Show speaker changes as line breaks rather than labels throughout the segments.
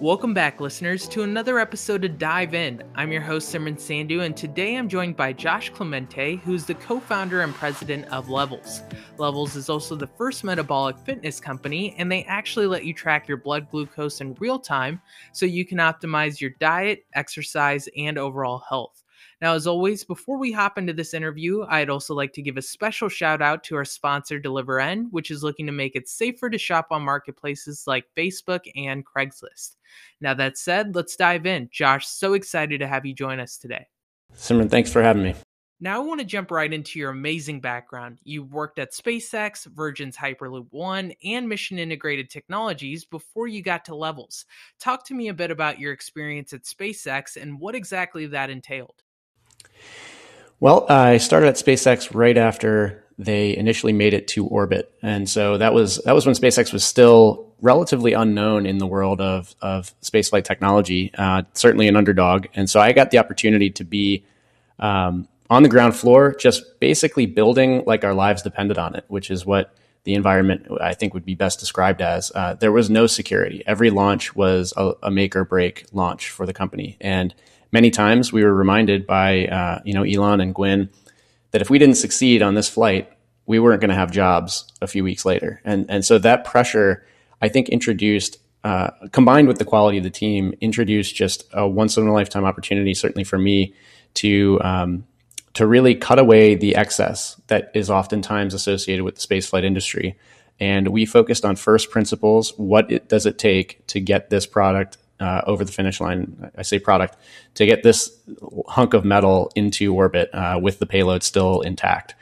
Welcome back, listeners, to another episode of Dive In. I'm your host, Simran Sandhu, and today I'm joined by Josh Clemente, who's the co founder and president of Levels. Levels is also the first metabolic fitness company, and they actually let you track your blood glucose in real time so you can optimize your diet, exercise, and overall health. Now, as always, before we hop into this interview, I'd also like to give a special shout out to our sponsor, DeliverN, which is looking to make it safer to shop on marketplaces like Facebook and Craigslist. Now, that said, let's dive in. Josh, so excited to have you join us today.
Simran, thanks for having me.
Now, I want to jump right into your amazing background. You worked at SpaceX, Virgin's Hyperloop One, and Mission Integrated Technologies before you got to Levels. Talk to me a bit about your experience at SpaceX and what exactly that entailed.
Well, I started at SpaceX right after they initially made it to orbit, and so that was that was when SpaceX was still relatively unknown in the world of of spaceflight technology. Uh, certainly an underdog, and so I got the opportunity to be um, on the ground floor, just basically building like our lives depended on it, which is what the environment I think would be best described as. Uh, there was no security. Every launch was a, a make or break launch for the company, and many times we were reminded by uh, you know Elon and Gwynne that if we didn't succeed on this flight, we weren't going to have jobs a few weeks later, and and so that pressure I think introduced. Uh, combined with the quality of the team, introduced just a once in a lifetime opportunity, certainly for me, to um, to really cut away the excess that is oftentimes associated with the spaceflight industry. And we focused on first principles. What it, does it take to get this product uh, over the finish line. I say product to get this hunk of metal into orbit uh, with the payload still intact.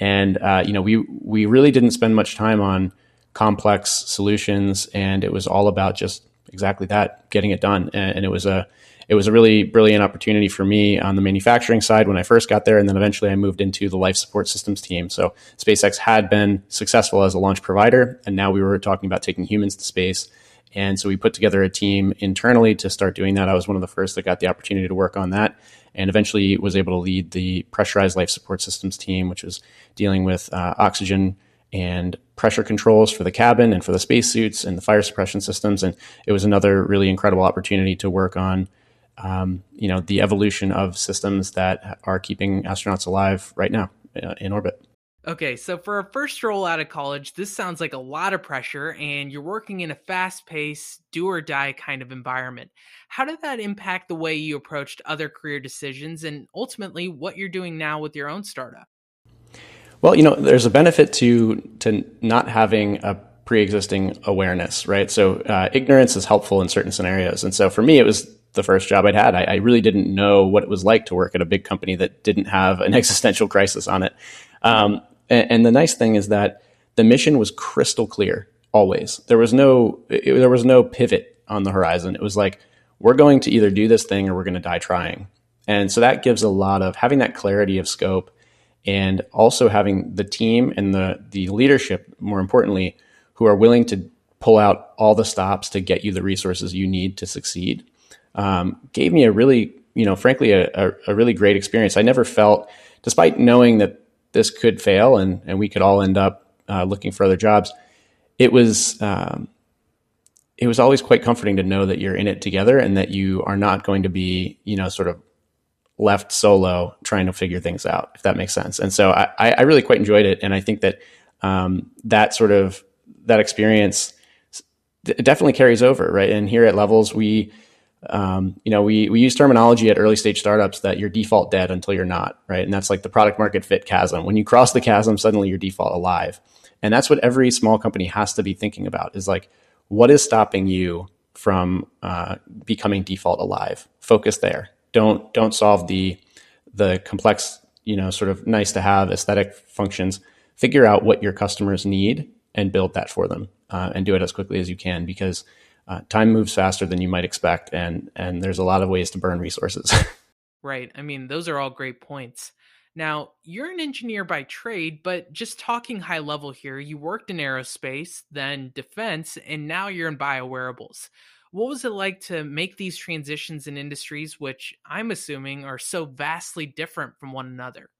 And uh, you know, we we really didn't spend much time on complex solutions, and it was all about just exactly that, getting it done. And, and it was a it was a really brilliant opportunity for me on the manufacturing side when I first got there, and then eventually I moved into the life support systems team. So SpaceX had been successful as a launch provider, and now we were talking about taking humans to space and so we put together a team internally to start doing that. I was one of the first that got the opportunity to work on that and eventually was able to lead the pressurized life support systems team, which was dealing with uh, oxygen and pressure controls for the cabin and for the spacesuits and the fire suppression systems. And it was another really incredible opportunity to work on, um, you know, the evolution of systems that are keeping astronauts alive right now uh, in orbit.
Okay, so for a first role out of college, this sounds like a lot of pressure, and you're working in a fast paced, do or die kind of environment. How did that impact the way you approached other career decisions and ultimately what you're doing now with your own startup?
Well, you know, there's a benefit to to not having a pre-existing awareness, right? So uh, ignorance is helpful in certain scenarios, and so for me, it was the first job I'd had. I, I, really didn't know what it was like to work at a big company that didn't have an existential crisis on it. Um, and, and the nice thing is that the mission was crystal clear always. There was no it, there was no pivot on the horizon. It was like we're going to either do this thing or we're going to die trying. And so that gives a lot of having that clarity of scope and also having the team and the the leadership more importantly who are willing to pull out all the stops to get you the resources you need to succeed um, gave me a really you know frankly a, a, a really great experience. I never felt despite knowing that this could fail and, and we could all end up uh, looking for other jobs. It was um, it was always quite comforting to know that you're in it together and that you are not going to be you know sort of left solo trying to figure things out if that makes sense. And so I, I really quite enjoyed it, and I think that um, that sort of that experience definitely carries over, right? And here at Levels, we um, you know, we, we use terminology at early stage startups that you're default dead until you're not, right? And that's like the product market fit chasm. When you cross the chasm, suddenly you're default alive. And that's what every small company has to be thinking about is like, what is stopping you from uh, becoming default alive? Focus there. Don't don't solve the the complex, you know, sort of nice to have aesthetic functions. Figure out what your customers need and build that for them, uh, and do it as quickly as you can because uh, time moves faster than you might expect, and and there's a lot of ways to burn resources.
right. I mean, those are all great points. Now, you're an engineer by trade, but just talking high level here, you worked in aerospace, then defense, and now you're in biowearables. What was it like to make these transitions in industries, which I'm assuming are so vastly different from one another?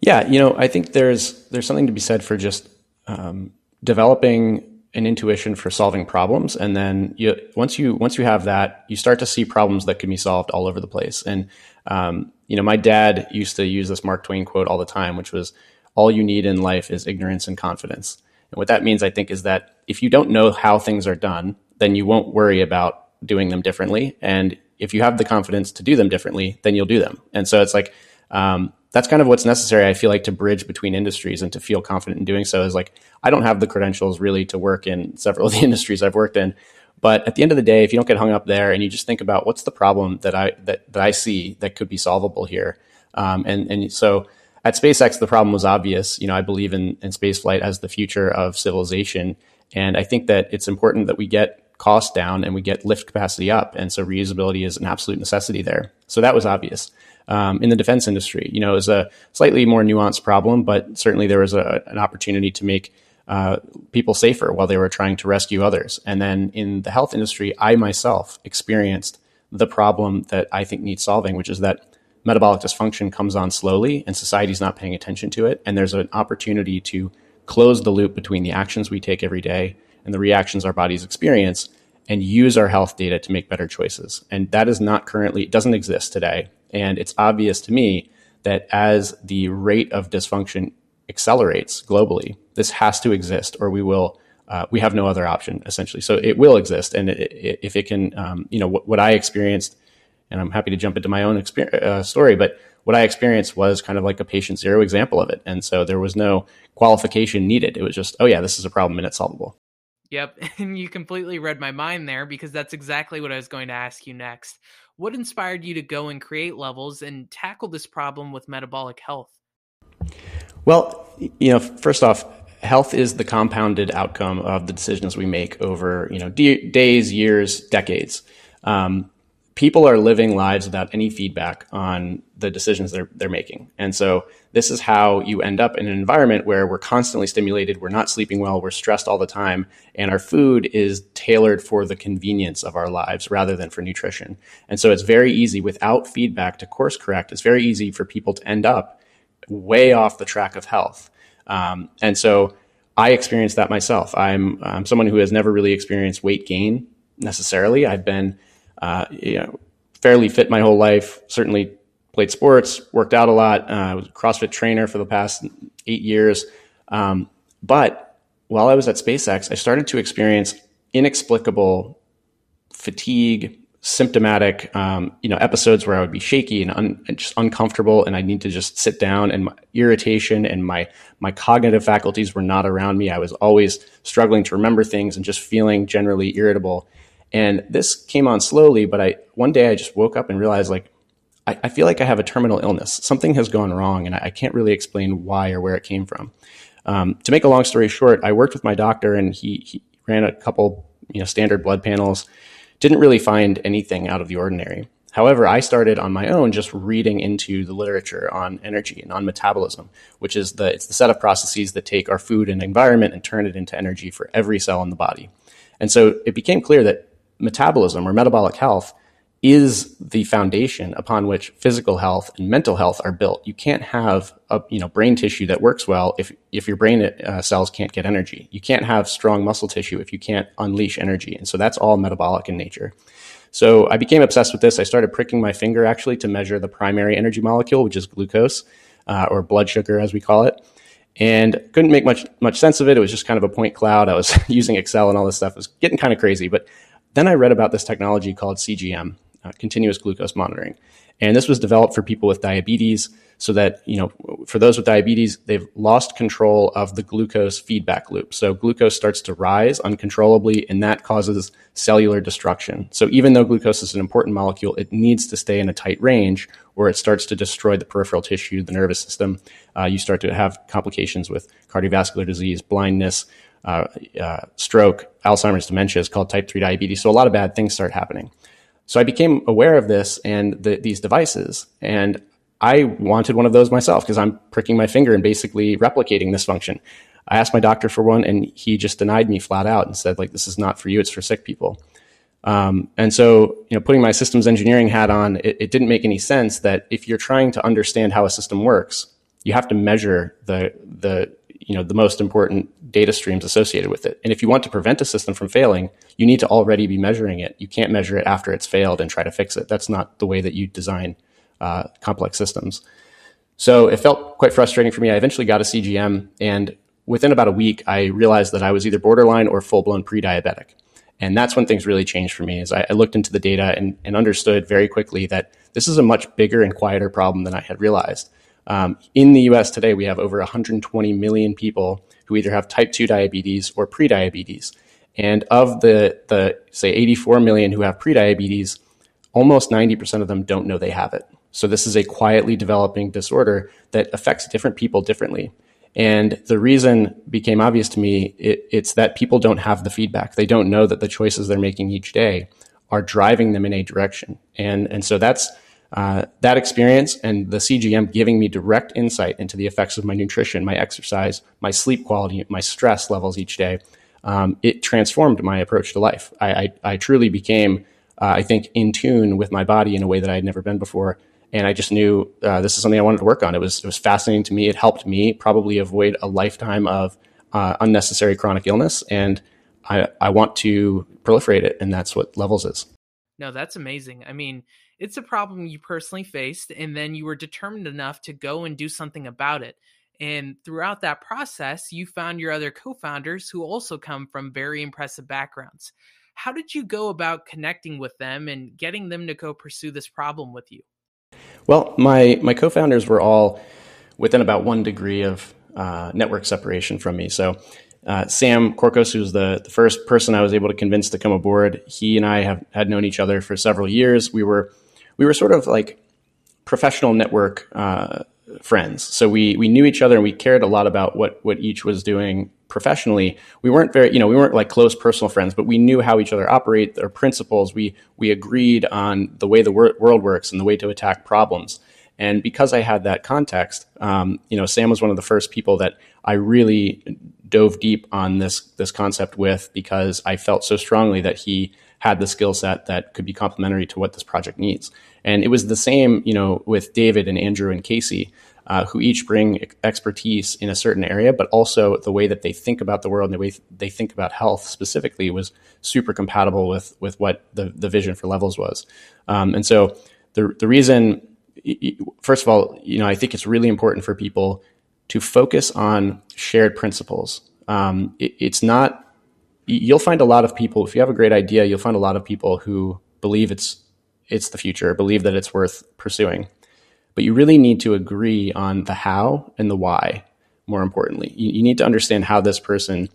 Yeah, you know, I think there's there's something to be said for just um, developing an intuition for solving problems, and then you, once you once you have that, you start to see problems that can be solved all over the place. And um, you know, my dad used to use this Mark Twain quote all the time, which was, "All you need in life is ignorance and confidence." And what that means, I think, is that if you don't know how things are done, then you won't worry about doing them differently. And if you have the confidence to do them differently, then you'll do them. And so it's like um, that's kind of what's necessary. I feel like to bridge between industries and to feel confident in doing so is like I don't have the credentials really to work in several of the industries I've worked in. But at the end of the day, if you don't get hung up there and you just think about what's the problem that I that, that I see that could be solvable here, um, and and so at SpaceX the problem was obvious. You know, I believe in in spaceflight as the future of civilization, and I think that it's important that we get costs down and we get lift capacity up. And so reusability is an absolute necessity there. So that was obvious. Um, in the defense industry, you know, it was a slightly more nuanced problem, but certainly there was a, an opportunity to make uh, people safer while they were trying to rescue others. And then in the health industry, I myself experienced the problem that I think needs solving, which is that metabolic dysfunction comes on slowly and society's not paying attention to it. And there's an opportunity to close the loop between the actions we take every day and the reactions our bodies experience and use our health data to make better choices. And that is not currently, it doesn't exist today. And it's obvious to me that as the rate of dysfunction accelerates globally, this has to exist or we will. Uh, we have no other option essentially. So it will exist, and it, it, if it can, um, you know, what, what, I experienced, and I'm happy to jump into my own uh, story, but what I experienced was kind of like a patient zero example of it, and so there was no qualification needed. It was just, oh yeah, this is a problem and it's solvable.
Yep, and you completely read my mind there because that's exactly what I was going to ask you next. What inspired you to go and create levels and tackle this problem with metabolic health?
Well, you know, first off, health is the compounded outcome of the decisions we make over, you know, d- days, years, decades. Um, people are living lives without any feedback on the decisions they're, they're making. And so this is how you end up in an environment where we're constantly stimulated, we're not sleeping well, we're stressed all the time, and our food is tailored for the convenience of our lives rather than for nutrition. And so it's very easy without feedback to course correct. It's very easy for people to end up way off the track of health. Um, and so I experienced that myself. I'm, I'm someone who has never really experienced weight gain necessarily. I've been uh, you know, fairly fit my whole life. Certainly played sports, worked out a lot. Uh, I was a CrossFit trainer for the past eight years. Um, but while I was at SpaceX, I started to experience inexplicable fatigue, symptomatic, um, you know, episodes where I would be shaky and, un- and, just uncomfortable, and I need to just sit down. And irritation and my my cognitive faculties were not around me. I was always struggling to remember things and just feeling generally irritable. And this came on slowly, but I one day I just woke up and realized like I, I feel like I have a terminal illness. Something has gone wrong, and I, I can't really explain why or where it came from. Um, to make a long story short, I worked with my doctor, and he, he ran a couple you know standard blood panels. Didn't really find anything out of the ordinary. However, I started on my own just reading into the literature on energy and on metabolism, which is the it's the set of processes that take our food and environment and turn it into energy for every cell in the body. And so it became clear that metabolism or metabolic health is the foundation upon which physical health and mental health are built. You can't have a you know brain tissue that works well if if your brain uh, cells can't get energy. You can't have strong muscle tissue if you can't unleash energy. And so that's all metabolic in nature. So I became obsessed with this. I started pricking my finger actually to measure the primary energy molecule, which is glucose uh, or blood sugar as we call it. And couldn't make much much sense of it. It was just kind of a point cloud. I was using Excel and all this stuff. It was getting kind of crazy, but then I read about this technology called CGM, uh, continuous glucose monitoring. And this was developed for people with diabetes so that, you know, for those with diabetes, they've lost control of the glucose feedback loop. So glucose starts to rise uncontrollably and that causes cellular destruction. So even though glucose is an important molecule, it needs to stay in a tight range or it starts to destroy the peripheral tissue, the nervous system. Uh, you start to have complications with cardiovascular disease, blindness, uh, uh, stroke, Alzheimer's, dementia is called type 3 diabetes. So a lot of bad things start happening. So I became aware of this and the, these devices, and I wanted one of those myself because I'm pricking my finger and basically replicating this function. I asked my doctor for one, and he just denied me flat out and said, like, this is not for you; it's for sick people. Um, and so, you know, putting my systems engineering hat on, it, it didn't make any sense that if you're trying to understand how a system works, you have to measure the the you know the most important data streams associated with it. And if you want to prevent a system from failing, you need to already be measuring it. You can't measure it after it's failed and try to fix it. That's not the way that you design uh, complex systems. So it felt quite frustrating for me. I eventually got a CGM, and within about a week, I realized that I was either borderline or full blown pre diabetic. And that's when things really changed for me. Is I, I looked into the data and, and, understood very quickly that this is a much bigger and quieter problem than I had realized. Um, in the U.S. today, we have over 120 million people either have type 2 diabetes or prediabetes. And of the, the say 84 million who have prediabetes, almost 90% of them don't know they have it. So this is a quietly developing disorder that affects different people differently. And the reason became obvious to me, it, it's that people don't have the feedback. They don't know that the choices they're making each day are driving them in a direction. And, and so that's uh, that experience and the CGM giving me direct insight into the effects of my nutrition, my exercise, my sleep quality, my stress levels each day. Um, it transformed my approach to life. I, I, I truly became, uh, I think, in tune with my body in a way that I had never been before and I just knew uh, this is something I wanted to work on. It was it was fascinating to me. It helped me probably avoid a lifetime of uh, unnecessary chronic illness, and I I want to proliferate it, and that's what Levels is.
No, that's amazing. I mean, it's a problem you personally faced, and then you were determined enough to go and do something about it. And throughout that process, you found your other co founders who also come from very impressive backgrounds. How did you go about connecting with them and getting them to go pursue this problem with you?
Well, my my co-founders were all within about one degree of uh, network separation from me. So uh, Sam Korkos, who's the, the first person I was able to convince to come aboard, he and I have had known each other for several years. We were we were sort of like professional network uh, friends. So we we knew each other and we cared a lot about what what each was doing professionally, we weren't very, you know, we weren't like close personal friends, but we knew how each other operate, their principles. We we agreed on the way the wor- world works and the way to attack problems. And because I had that context, um, you know, Sam was one of the first people that I really dove deep on this this concept with because I felt so strongly that he had the skill set that could be complementary to what this project needs. And it was the same, you know, with David and Andrew and Casey uh, who each bring expertise in a certain area, but also the way that they think about the world and the way they think about health specifically was super compatible with with what the the vision for Levels was. Um, and so the the reason, first of all, you know, I think it's really important for people to focus on shared principles. Um, it, it's not. You'll find a lot of people. If you have a great idea, you'll find a lot of people who believe it's it's the future, believe that it's worth pursuing but you really need to agree on the how and the why. More importantly, you, you need to understand how this person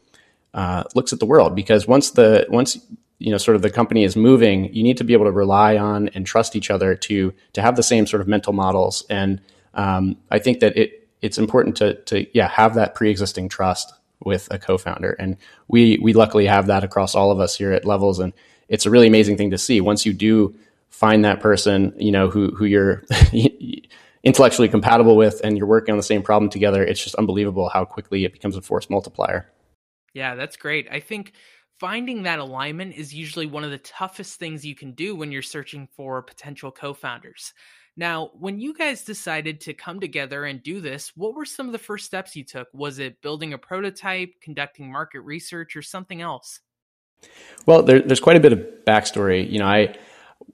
uh, looks at the world because once the once you know sort of the company is moving, you need to be able to rely on and trust each other to to have the same sort of mental models. And um, I think that it it's important to to yeah have that pre existing trust with a co-founder, and we we luckily have that across all of us here at Levels, and it's a really amazing thing to see once you do find that person, you know, who who you're intellectually compatible with and you're working on the same problem together, it's just unbelievable how quickly it becomes a force multiplier.
Yeah, that's great. I think finding that alignment is usually one of the toughest things you can do when you're searching for potential co-founders. Now, when you guys decided to come together and do this, what were some of the first steps you took? Was it building a prototype, conducting market research, or something else?
Well, there, there's quite a bit of backstory. You know, I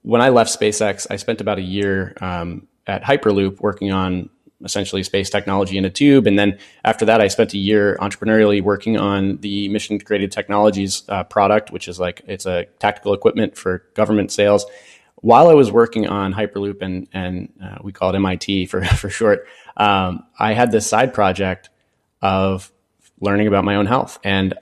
when I left SpaceX, I spent about a year um, at Hyperloop working on essentially space technology in a tube. And then after that, I spent a year entrepreneurially working on the Mission Integrated Technologies uh, product, which is like it's a tactical equipment for government sales. While I was working on Hyperloop and and uh, we call it MIT for for short, um, I had this side project of learning about my own health, and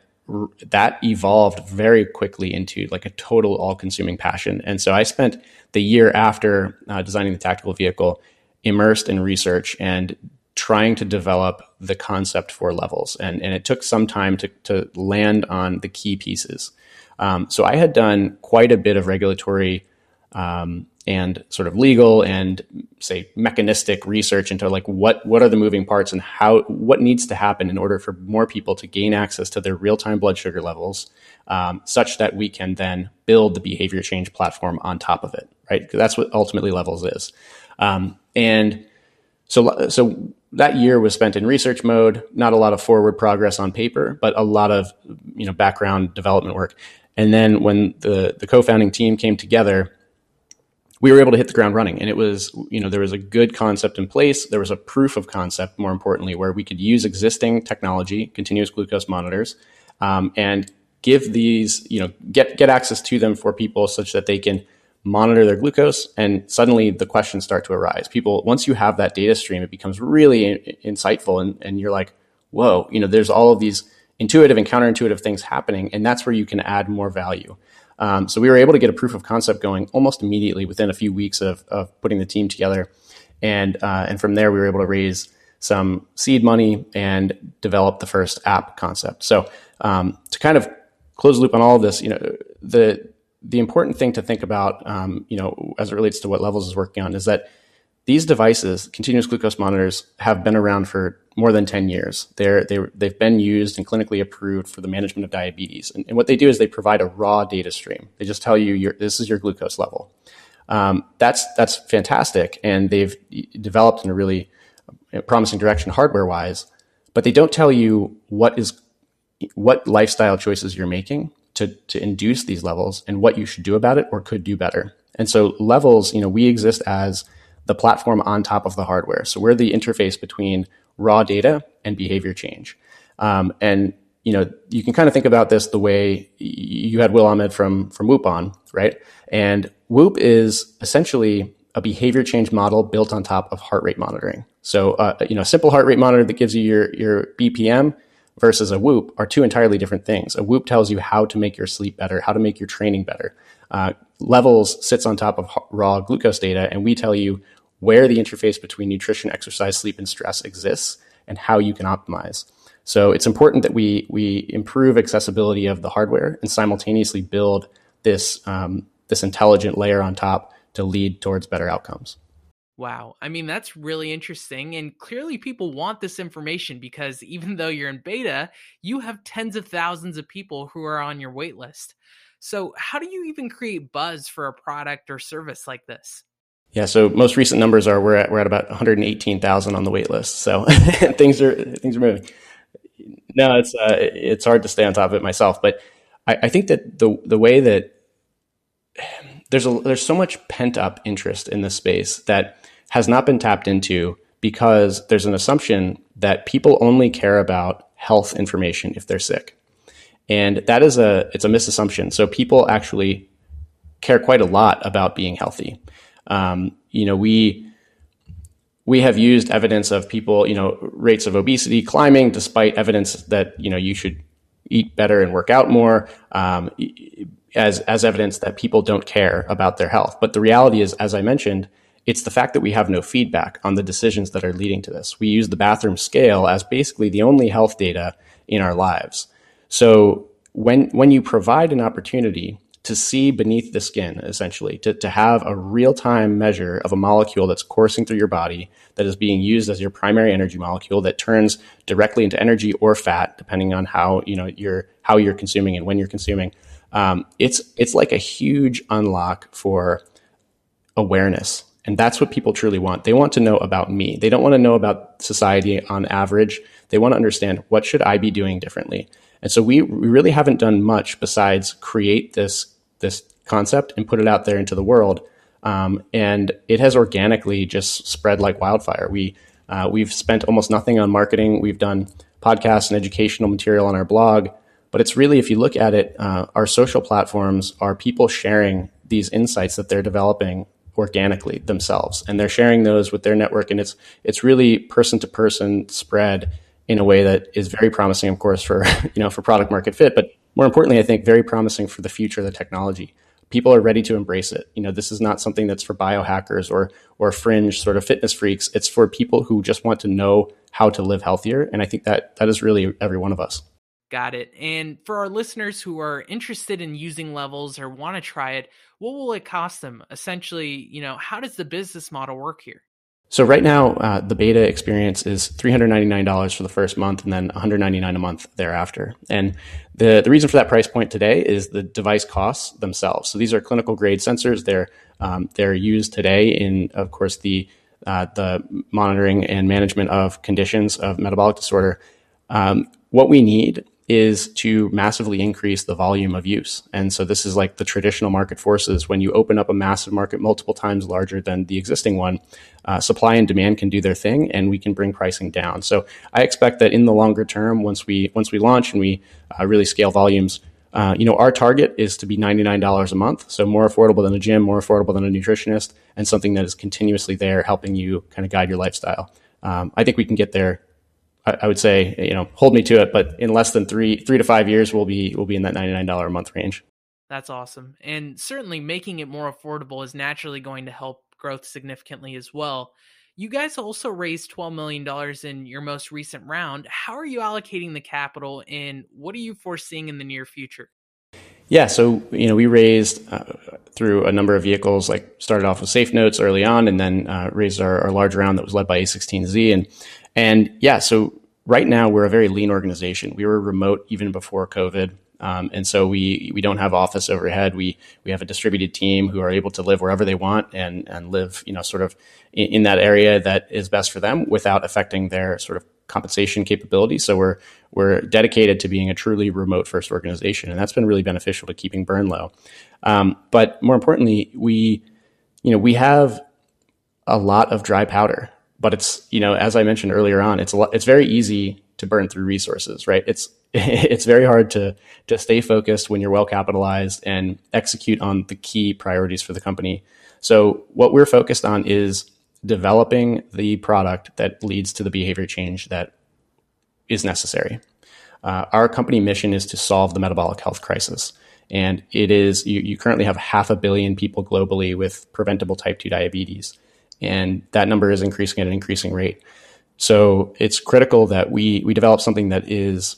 that evolved very quickly into like a total all-consuming passion. And so I spent the year after uh, designing the tactical vehicle immersed in research and trying to develop the concept for levels. And, and it took some time to, to land on the key pieces. Um, so I had done quite a bit of regulatory um, and sort of legal and say mechanistic research into like what what are the moving parts and how what needs to happen in order for more people to gain access to their real time blood sugar levels, um, such that we can then build the behavior change platform on top of it, right? Because that's what ultimately levels is. Um, and so so that year was spent in research mode, not a lot of forward progress on paper, but a lot of you know background development work. And then when the the co-founding team came together, we were able to hit the ground running. And it was you know there was a good concept in place. There was a proof of concept, more importantly, where we could use existing technology, continuous glucose monitors, um, and give these you know get get access to them for people such that they can monitor their glucose and suddenly the questions start to arise people once you have that data stream it becomes really in, insightful and, and you're like whoa you know there's all of these intuitive and counterintuitive things happening and that's where you can add more value um, so we were able to get a proof of concept going almost immediately within a few weeks of, of putting the team together. And uh, and from there we were able to raise some seed money and develop the first app concept. So um, to kind of close the loop on all of this you know the the important thing to think about, um, you know, as it relates to what Levels is working on, is that these devices, continuous glucose monitors, have been around for more than 10 years. They're, they, they've been used and clinically approved for the management of diabetes. And, and, what they do is they provide a raw data stream. They just tell you your, this is your glucose level. Um, that's, that's fantastic. And they've developed in a really promising direction hardware wise, but they don't tell you what is, what lifestyle choices you're making to, to induce these levels and what you should do about it or could do better. And so levels, you know, we exist as the platform on top of the hardware. So we're the interface between raw data and behavior change. Um, and you know, you can kind of think about this the way you had Will Ahmed from from Whoop on, right? And Whoop is essentially a behavior change model built on top of heart rate monitoring. So, uh, you know, a simple heart rate monitor that gives you your your BPM versus a Whoop are two entirely different things. A Whoop tells you how to make your sleep better, how to make your training better. Uh, levels sits on top of raw glucose data, and we tell you where the interface between nutrition, exercise, sleep, and stress exists and how you can optimize. So it's important that we we improve accessibility of the hardware and simultaneously build this um, this intelligent layer on top to lead towards better outcomes.
Wow. I mean, that's really interesting. And clearly, people want this information because even though you're in beta, you have tens of thousands of people who are on your wait list. So, how do you even create buzz for a product or service like this?
Yeah, so most recent numbers are we're at we're at about 118,000 on the wait list. So things are things are moving. No, it's uh, it's hard to stay on top of it myself, but I, I think that the the way that there's a there's so much pent up interest in this space that has not been tapped into because there's an assumption that people only care about health information if they're sick. And that is a it's a misassumption. So people actually care quite a lot about being healthy. Um, you know, we we have used evidence of people, you know, rates of obesity climbing despite evidence that you know you should eat better and work out more um, as as evidence that people don't care about their health. But the reality is, as I mentioned, it's the fact that we have no feedback on the decisions that are leading to this. We use the bathroom scale as basically the only health data in our lives. So when, when you provide an opportunity to see beneath the skin, essentially, to, to have a real time measure of a molecule that's coursing through your body that is being used as your primary energy molecule that turns directly into energy or fat, depending on how, you know, you're, how you're consuming and when you're consuming. Um, it's, it's like a huge unlock for awareness and that's what people truly want. They want to know about me. They don't want to know about society on average. They want to understand what should I be doing differently. And so we, we really haven't done much besides create this, this concept and put it out there into the world. Um, and it has organically just spread like wildfire. We, uh, we've spent almost nothing on marketing. We've done podcasts and educational material on our blog. But it's really, if you look at it, uh, our social platforms are people sharing these insights that they're developing organically themselves. And they're sharing those with their network and it's it's really person to person spread in a way that is very promising of course for you know for product market fit but more importantly i think very promising for the future of the technology. People are ready to embrace it. You know this is not something that's for biohackers or or fringe sort of fitness freaks. It's for people who just want to know how to live healthier and i think that that is really every one of us
Got it. And for our listeners who are interested in using levels or want to try it, what will it cost them? Essentially, you know, how does the business model work here?
So right now, uh, the beta experience is $399 for the first month and then $199 a month thereafter. And the, the reason for that price point today is the device costs themselves. So these are clinical grade sensors. They're, um, they're used today in, of course, the uh, the monitoring and management of conditions of metabolic disorder. Um, what we need is to massively increase the volume of use. And so this is like the traditional market forces. When you open up a massive market multiple times larger than the existing one, uh, supply and demand can do their thing, and we can bring pricing down. So I expect that in the longer term, once we once we launch and we uh, really scale volumes, uh, you know, our target is to be $99 a month. So more affordable than a gym, more affordable than a nutritionist, and something that is continuously there helping you kind of guide your lifestyle. Um, I think we can get there I, would say, you know, hold me to it, but in less than three three to five years, we'll be we'll be in that ninety nine dollar a month range.
That's awesome, and certainly making it more affordable is naturally going to help growth significantly as well. You guys also raised $12 million in your most recent round. How are you allocating the capital and what are you foreseeing in the near future?
Yeah, so you know we raised uh, through a number of vehicles. Like started off with Safe Notes early on, and then uh, raised our, our large round that was led by A16Z. And and yeah, so right now we're a very lean organization. We were remote even before COVID. Um, and so we we don't have office overhead. We we have a distributed team who are able to live wherever they want and and live you know sort of in, in that area that is best for them without affecting their sort of compensation capability. So we're we're dedicated to being a truly remote first organization, and that's been really beneficial to keeping burn low. Um, but more importantly, we you know we have a lot of dry powder but it's you know as I mentioned earlier on, it's a lot, it's very easy to burn through resources, right? It's it's very hard to to stay focused when you're well capitalized and execute on the key priorities for the company. So what we're focused on is developing the product that leads to the behavior change that is necessary. Uh, our company mission is to solve the metabolic health crisis. And it is, you, you currently have half a billion people globally with preventable type 2 diabetes and that number is increasing at an increasing rate. So it's critical that we we develop something that is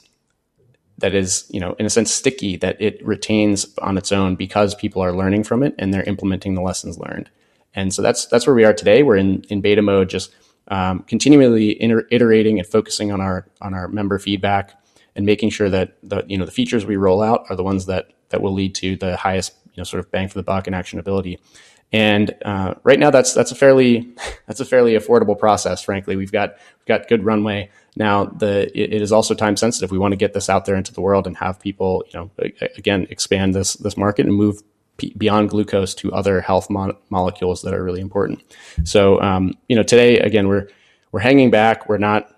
that is you know in a sense sticky that it retains on its own because people are learning from it and they're implementing the lessons learned. And so that's that's where we are today. We're in in beta mode, just um, continually iterating and focusing on our on our member feedback and making sure that the you know the features we roll out are the ones that that will lead to the highest you know sort of bang for the buck and actionability. And uh, right now, that's that's a fairly that's a fairly affordable process. Frankly, we've got we've got good runway now. The it, it is also time sensitive. We want to get this out there into the world and have people, you know, again expand this this market and move beyond glucose to other health mo- molecules that are really important. So, um, you know, today again, we're we're hanging back. We're not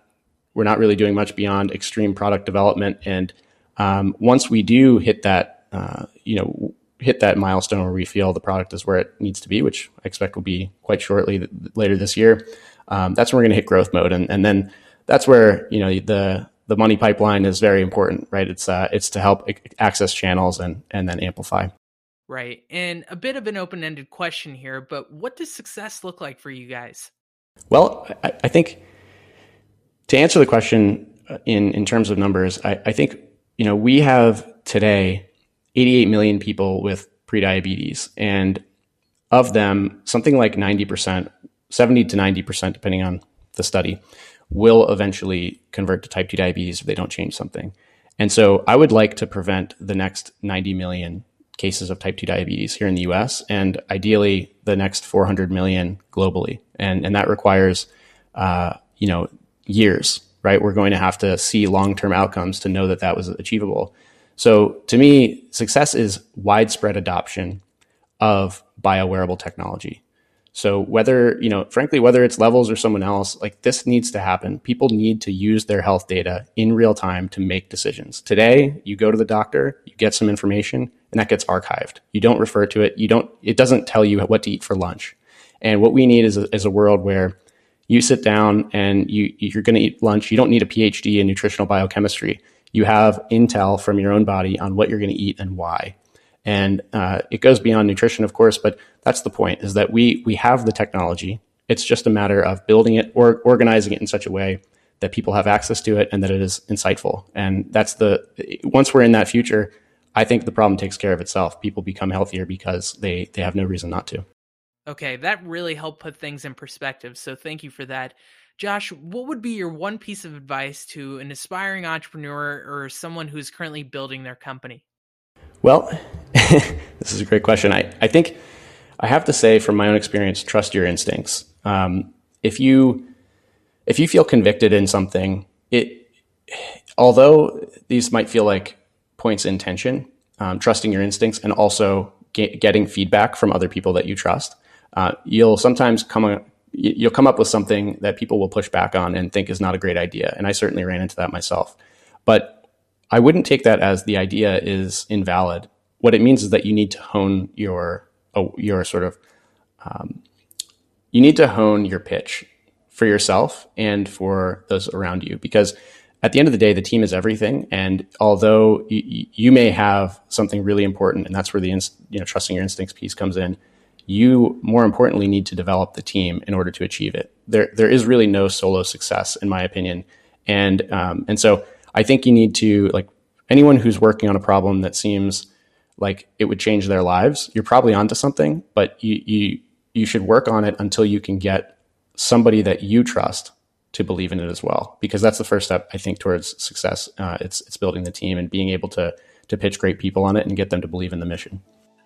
we're not really doing much beyond extreme product development. And um, once we do hit that, uh, you know, hit that milestone where we feel the product is where it needs to be, which I expect will be quite shortly th- later this year, um, that's when we're going to hit growth mode, and and then that's where you know the the money pipeline is very important, right? It's uh, it's to help access channels and and then amplify.
Right, and a bit of an open ended question here, but what does success look like for you guys?
Well, I, I think to answer the question uh, in in terms of numbers, I, I think you know we have today 88 million people with prediabetes. And of them, something like 90%, 70 to 90%, depending on the study, will eventually convert to type 2 diabetes if they don't change something. And so I would like to prevent the next 90 million cases of type 2 diabetes here in the US and ideally the next 400 million globally. And, and that requires, uh, you know, years, right? We're going to have to see long term outcomes to know that that was achievable. So to me, success is widespread adoption of biowearable technology. So whether, you know, frankly, whether it's levels or someone else, like this needs to happen. People need to use their health data in real time to make decisions. Today, you go to the doctor, you get some information, and that gets archived. You don't refer to it. You don't, it doesn't tell you what to eat for lunch. And what we need is a, is a world where you sit down and you, you're going to eat lunch. You don't need a PhD in nutritional biochemistry you have intel from your own body on what you're going to eat and why. And uh, it goes beyond nutrition, of course, but that's the point: is that we we have the technology. It's just a matter of building it or organizing it in such a way that people have access to it and that it is insightful. And that's the once we're in that future, I think the problem takes care of itself. People become healthier because they they have no reason not to.
Okay, that really helped put things in perspective. So thank you for that. Josh, what would be your one piece of advice to an aspiring entrepreneur or someone who's currently building their company?
Well, this is a great question. I, I think I have to say, from my own experience, trust your instincts. Um, if you if you feel convicted in something, it although these might feel like points in tension, um, trusting your instincts and also get, getting feedback from other people that you trust, uh, you'll sometimes come you'll come up with something that people will push back on and think is not a great idea. And I certainly ran into that myself. But I wouldn't take that as the idea is invalid. What it means is that you need to hone your uh, your sort of um, you need to hone your pitch for yourself and for those around you because at the end of the day the team is everything. And although you, you may have something really important and that's where the you know trusting your instincts piece comes in you more importantly need to develop the team in order to achieve it. There there is really no solo success in my opinion. And um, and so i think you need to like anyone who's working on a problem that seems like it would change their lives you're probably onto something but you you you should work on it until you can get somebody that you trust to believe in it as well, because that's the first step I think towards success. Uh, it's it's building the team and being able to to pitch great people on it and get them to believe in the mission.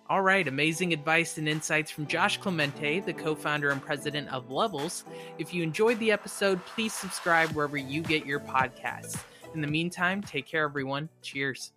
All right, amazing advice and insights from Josh Clemente, the co founder and president of Levels. If you enjoyed the episode, please subscribe wherever you get your podcasts. In the meantime, take care, everyone. Cheers.